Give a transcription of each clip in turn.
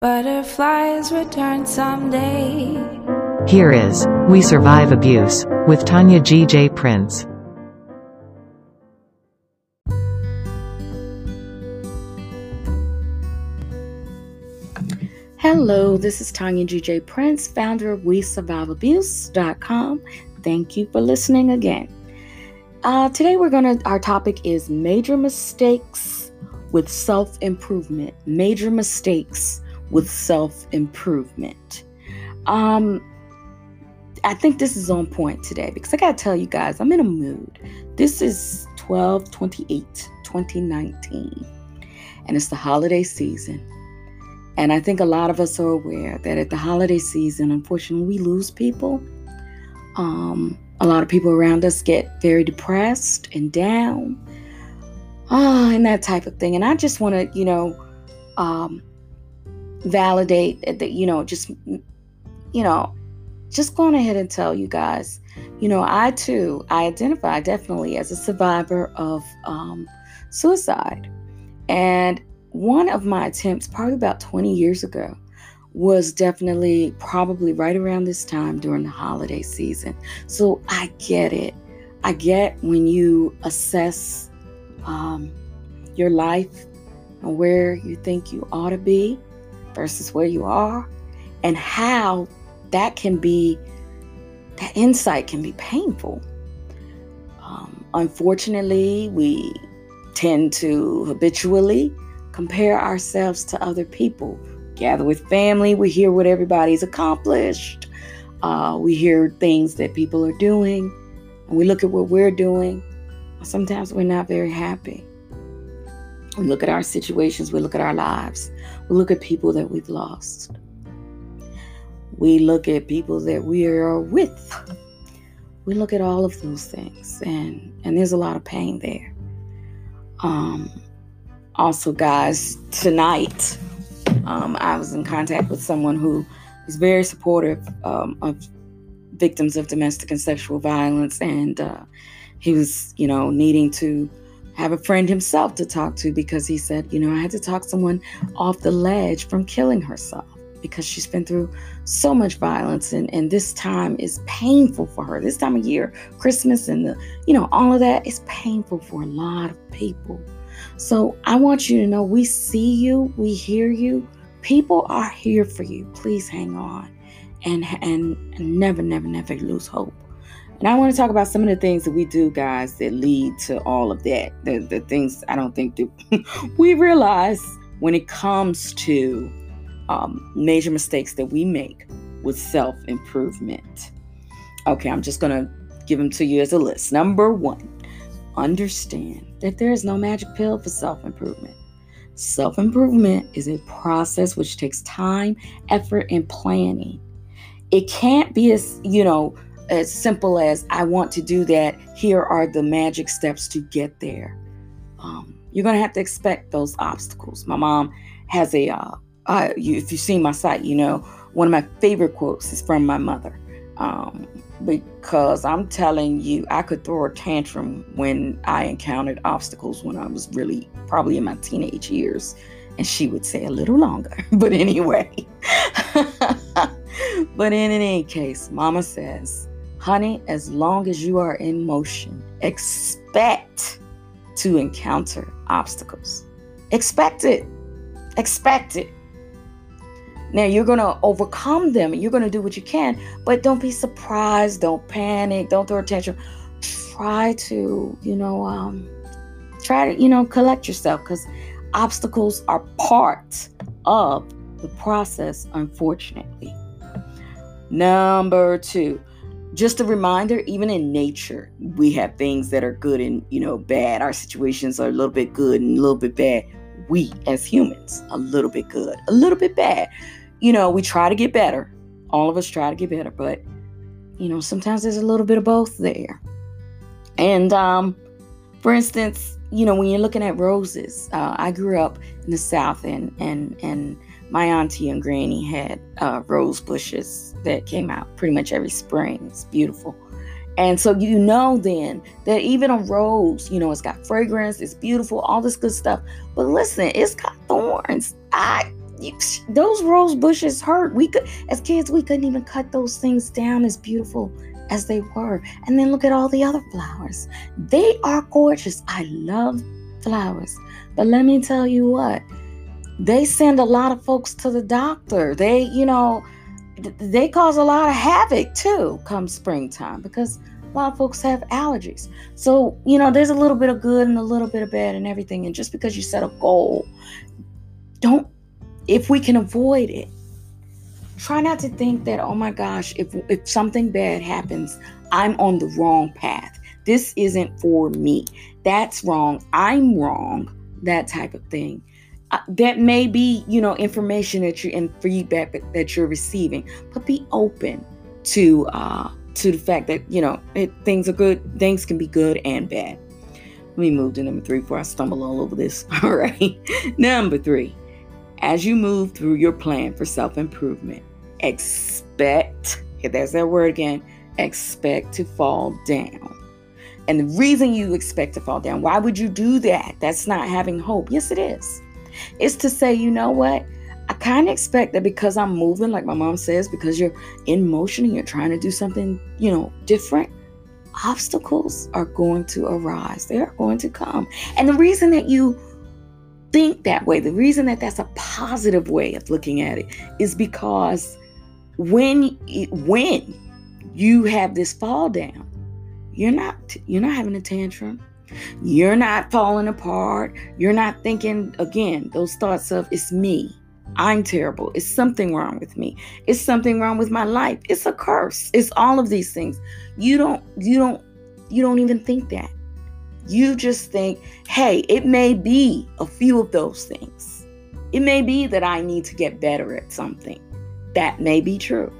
Butterflies return someday. Here is We Survive Abuse with Tonya G. J. Prince. Hello, this is Tonya G.J. Prince, founder of WeSurviveAbuse.com. Thank you for listening again. Uh, today we're gonna. Our topic is major mistakes with self improvement. Major mistakes with self improvement. Um, I think this is on point today because I gotta tell you guys, I'm in a mood. This is 12 28 2019, and it's the holiday season. And I think a lot of us are aware that at the holiday season, unfortunately, we lose people. Um, a lot of people around us get very depressed and down, ah, and that type of thing. And I just want to, you know, um, validate that, you know, just, you know, just going ahead and tell you guys, you know, I too, I identify definitely as a survivor of um, suicide. And one of my attempts, probably about 20 years ago, was definitely probably right around this time during the holiday season. So I get it. I get when you assess um, your life and where you think you ought to be versus where you are, and how that can be, that insight can be painful. Um, unfortunately, we tend to habitually compare ourselves to other people. Gather with family, we hear what everybody's accomplished. Uh, we hear things that people are doing, and we look at what we're doing. Sometimes we're not very happy. We look at our situations, we look at our lives, we look at people that we've lost. We look at people that we are with. We look at all of those things, and and there's a lot of pain there. Um, also, guys, tonight um, I was in contact with someone who is very supportive um, of victims of domestic and sexual violence, and uh, he was, you know, needing to have a friend himself to talk to because he said, you know, I had to talk someone off the ledge from killing herself because she's been through so much violence and, and this time is painful for her. This time of year, Christmas and the, you know, all of that is painful for a lot of people. So I want you to know we see you, we hear you. People are here for you. Please hang on and, and, never, never, never lose hope. And I want to talk about some of the things that we do, guys, that lead to all of that. The, the things I don't think that we realize when it comes to um, major mistakes that we make with self improvement. Okay, I'm just going to give them to you as a list. Number one, understand that there is no magic pill for self improvement. Self improvement is a process which takes time, effort, and planning. It can't be as, you know, as simple as I want to do that. Here are the magic steps to get there. Um, you're going to have to expect those obstacles. My mom has a, uh, you, if you've seen my site, you know, one of my favorite quotes is from my mother. Um, because I'm telling you, I could throw a tantrum when I encountered obstacles when I was really probably in my teenage years. And she would say a little longer. But anyway, but in any case, Mama says, honey, as long as you are in motion, expect to encounter obstacles. Expect it. Expect it. Now you're going to overcome them. You're going to do what you can, but don't be surprised. Don't panic. Don't throw attention. Try to, you know, um, try to, you know, collect yourself because obstacles are part of the process, unfortunately. Number two, just a reminder even in nature, we have things that are good and, you know, bad. Our situations are a little bit good and a little bit bad. We as humans, a little bit good, a little bit bad you know, we try to get better. All of us try to get better, but you know, sometimes there's a little bit of both there. And um, for instance, you know, when you're looking at roses, uh, I grew up in the South, and and and my auntie and granny had uh, rose bushes that came out pretty much every spring. It's beautiful. And so you know then that even a rose, you know, it's got fragrance, it's beautiful, all this good stuff. But listen, it's got thorns. I you, those rose bushes hurt. We could, as kids, we couldn't even cut those things down as beautiful as they were. And then look at all the other flowers. They are gorgeous. I love flowers. But let me tell you what, they send a lot of folks to the doctor. They, you know, they cause a lot of havoc too come springtime because a lot of folks have allergies. So, you know, there's a little bit of good and a little bit of bad and everything. And just because you set a goal, don't, if we can avoid it, try not to think that, oh my gosh, if, if something bad happens, I'm on the wrong path. This isn't for me. That's wrong. I'm wrong. That type of thing. Uh, that may be, you know, information that you and feedback that, you're receiving, but be open to uh, to the fact that you know it, things are good. Things can be good and bad. Let me move to number three before I stumble all over this. All right, number three. As you move through your plan for self improvement, expect. There's that word again. Expect to fall down. And the reason you expect to fall down, why would you do that? That's not having hope. Yes, it is. It's to say, you know what? I kind of expect that because I'm moving, like my mom says, because you're in motion and you're trying to do something, you know, different, obstacles are going to arise. They are going to come. And the reason that you think that way, the reason that that's a positive way of looking at it is because when when you have this fall down, you're not you're not having a tantrum. You're not falling apart. You're not thinking, again, those thoughts of, it's me. I'm terrible. It's something wrong with me. It's something wrong with my life. It's a curse. It's all of these things. You don't, you don't, you don't even think that. You just think, hey, it may be a few of those things. It may be that I need to get better at something. That may be true.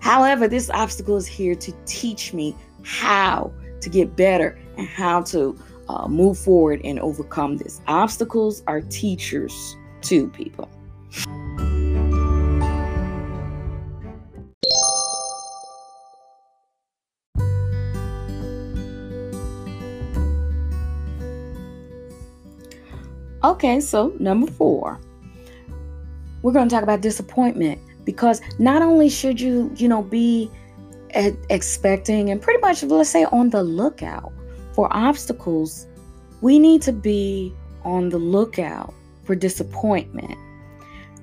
However, this obstacle is here to teach me how to get better and how to uh, move forward and overcome this. Obstacles are teachers to people. Okay, so number four, we're going to talk about disappointment because not only should you, you know, be expecting and pretty much, let's say, on the lookout for obstacles, we need to be on the lookout for disappointment.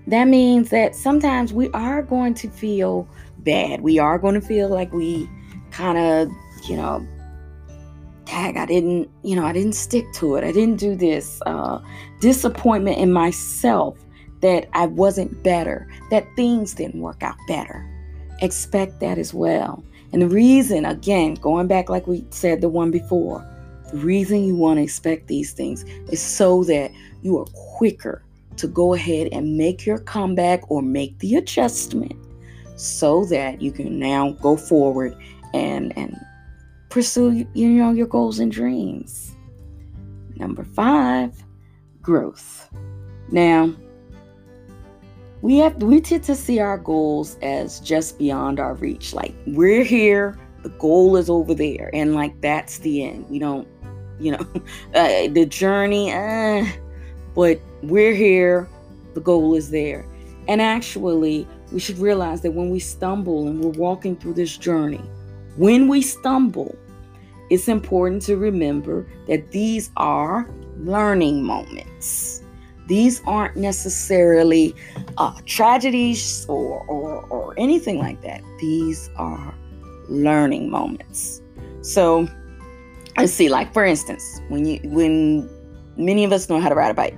That means that sometimes we are going to feel bad. We are going to feel like we kind of, you know, tag, I didn't, you know, I didn't stick to it. I didn't do this. Uh, disappointment in myself that I wasn't better, that things didn't work out better expect that as well. And the reason, again, going back like we said the one before, the reason you want to expect these things is so that you are quicker to go ahead and make your comeback or make the adjustment so that you can now go forward and and pursue you know your goals and dreams. Number 5, growth. Now, we have we tend to see our goals as just beyond our reach. Like we're here, the goal is over there, and like that's the end. We don't, you know, uh, the journey. Uh, but we're here, the goal is there. And actually, we should realize that when we stumble and we're walking through this journey, when we stumble, it's important to remember that these are learning moments. These aren't necessarily uh, tragedies or, or, or anything like that. These are learning moments. So let's see, like for instance, when you when many of us know how to ride a bike.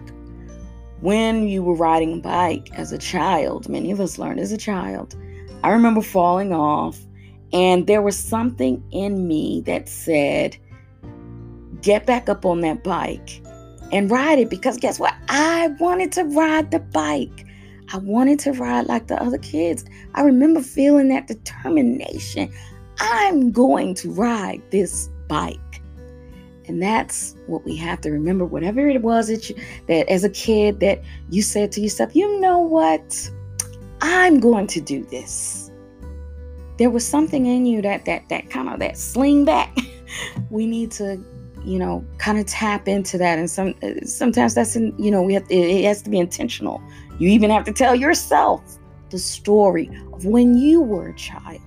When you were riding a bike as a child, many of us learned as a child. I remember falling off, and there was something in me that said, Get back up on that bike and ride it because guess what? I wanted to ride the bike. I wanted to ride like the other kids. I remember feeling that determination. I'm going to ride this bike. And that's what we have to remember. Whatever it was that you that as a kid that you said to yourself, you know what? I'm going to do this. There was something in you that that that kind of that sling back. we need to you know kind of tap into that and some sometimes that's in you know we have it has to be intentional You even have to tell yourself the story of when you were a child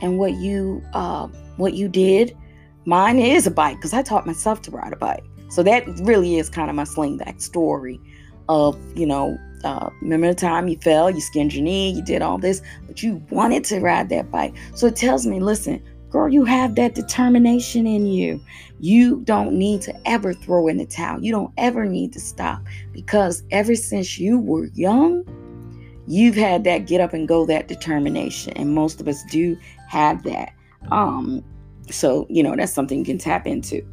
and what you uh, what you did. Mine is a bike because I taught myself to ride a bike. So that really is kind of my slingback story of, you know, uh, remember the time you fell, you skinned your knee, you did all this, but you wanted to ride that bike. So it tells me, listen, girl, you have that determination in you. You don't need to ever throw in the towel. You don't ever need to stop because ever since you were young, you've had that get up and go that determination and most of us do have that um so you know that's something you can tap into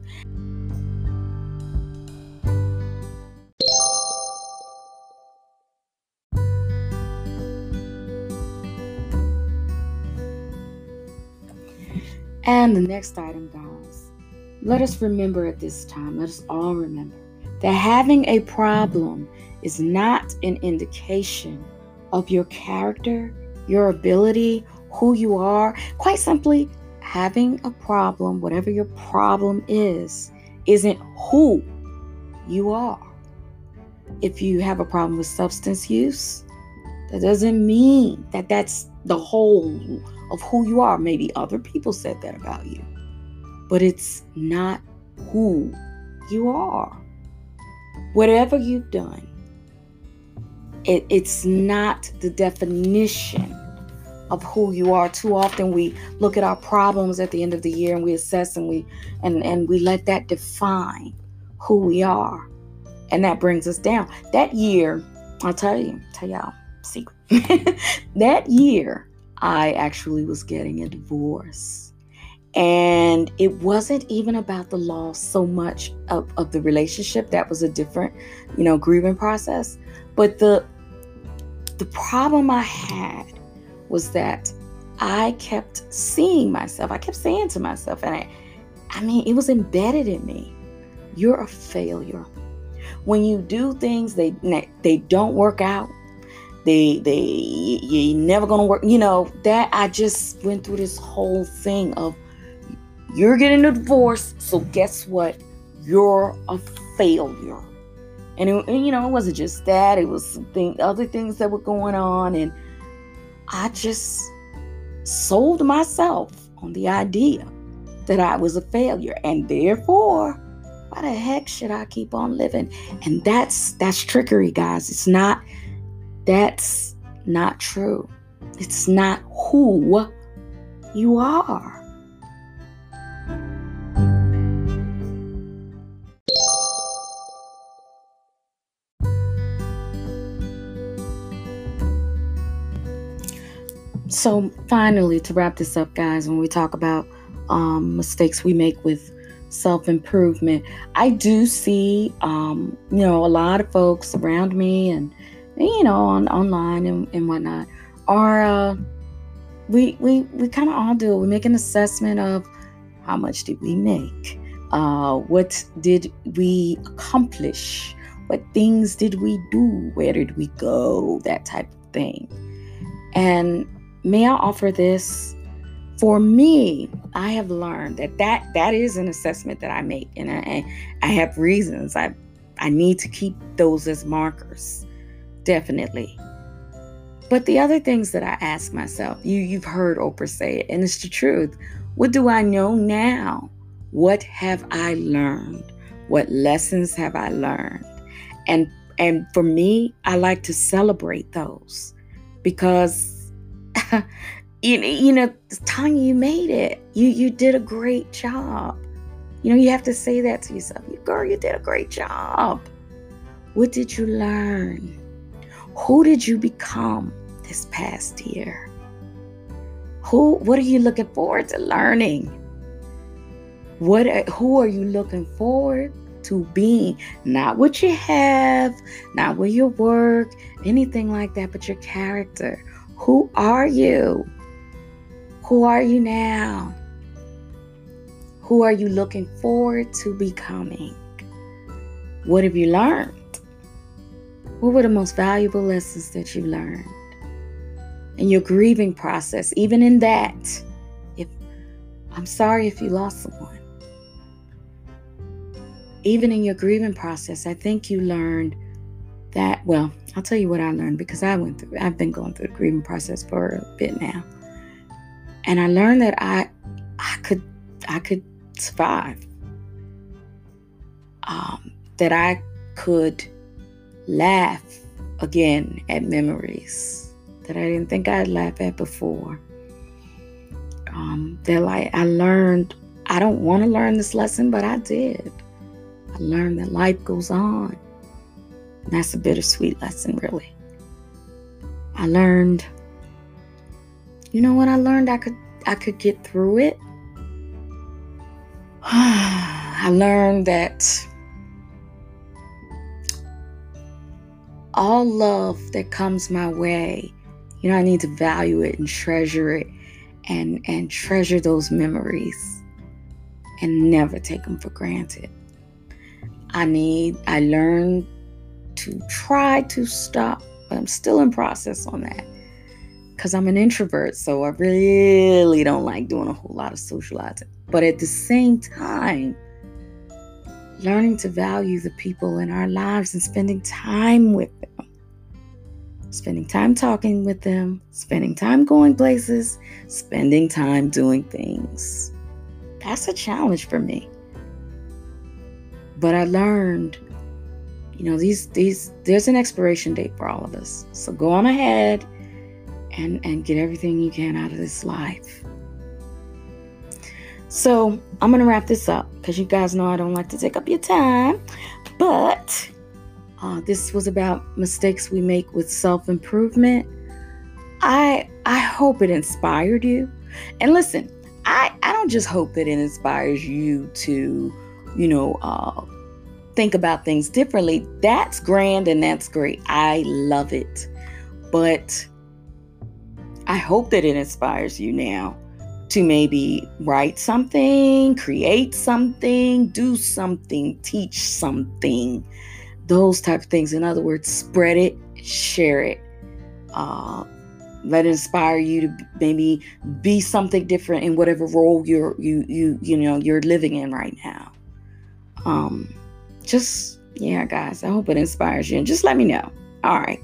and the next item guys let us remember at this time let us all remember that having a problem is not an indication of your character, your ability, who you are. Quite simply, having a problem, whatever your problem is, isn't who you are. If you have a problem with substance use, that doesn't mean that that's the whole of who you are. Maybe other people said that about you, but it's not who you are. Whatever you've done, it, it's not the definition of who you are. Too often we look at our problems at the end of the year and we assess and we and, and we let that define who we are. And that brings us down. That year, I'll tell you, tell y'all secret. that year, I actually was getting a divorce. And it wasn't even about the loss so much of, of the relationship. That was a different, you know, grieving process. But the the problem I had was that I kept seeing myself. I kept saying to myself, and I, I mean, it was embedded in me. You're a failure. When you do things, they they don't work out. They they you're never gonna work. You know that I just went through this whole thing of you're getting a divorce, so guess what? You're a failure. And, it, and, you know, it wasn't just that, it was something, other things that were going on. And I just sold myself on the idea that I was a failure. And therefore, why the heck should I keep on living? And that's that's trickery, guys. It's not that's not true. It's not who you are. So, finally, to wrap this up, guys, when we talk about um, mistakes we make with self improvement, I do see, um, you know, a lot of folks around me and, you know, on online and, and whatnot are, uh, we, we, we kind of all do. We make an assessment of how much did we make? Uh, what did we accomplish? What things did we do? Where did we go? That type of thing. And may I offer this? For me, I have learned that that, that is an assessment that I make, and I, I have reasons. I I need to keep those as markers, definitely. But the other things that I ask myself, you you've heard Oprah say it, and it's the truth. What do I know now? What have I learned? What lessons have I learned? And and for me, I like to celebrate those because you, you know, Tonya, you made it. You you did a great job. You know, you have to say that to yourself. You girl, you did a great job. What did you learn? Who did you become this past year? Who what are you looking forward to learning? What who are you looking forward to being? Not what you have, not where you work, anything like that, but your character. Who are you? Who are you now? Who are you looking forward to becoming? What have you learned? What were the most valuable lessons that you learned? In your grieving process, even in that, if I'm sorry if you lost someone. Even in your grieving process, I think you learned that well, I'll tell you what I learned because I went through I've been going through the grieving process for a bit now. And I learned that I I could I could survive. Um, that I could laugh again at memories that I didn't think I'd laugh at before. Um, that like I learned I don't want to learn this lesson, but I did. I learned that life goes on. And that's a bittersweet lesson, really. I learned, you know what I learned? I could I could get through it. I learned that all love that comes my way, you know, I need to value it and treasure it and and treasure those memories and never take them for granted. I need I learned to try to stop, but I'm still in process on that. Cuz I'm an introvert, so I really don't like doing a whole lot of socializing. But at the same time, learning to value the people in our lives and spending time with. Spending time talking with them, spending time going places, spending time doing things. That's a challenge for me. But I learned, you know, these these there's an expiration date for all of us. So go on ahead and and get everything you can out of this life. So I'm to wrap this up because you guys know I don't like to take up your time. But uh, this was about mistakes we make with self improvement. I I hope it inspired you. And listen, I I don't just hope that it inspires you to, you know, uh, think about things differently. That's grand and that's great. I love it. But I hope that it inspires you now to maybe write something, create something, do something, teach something, those type of things. In other words, spread it, share it. Uh, let it inspire you to maybe be something different in whatever role you're you you you know you're living in right now. Um, just yeah, guys. I hope it inspires you, and just let me know. All right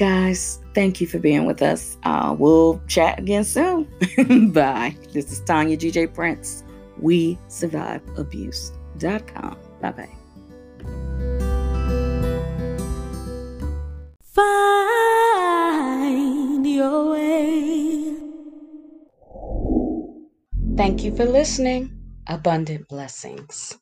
guys, thank you for being with us. Uh, we'll chat again soon. Bye. This is Tonya GJ Prince. We survive abuse.com. Bye bye. Find your way. Thank you for listening. Abundant blessings.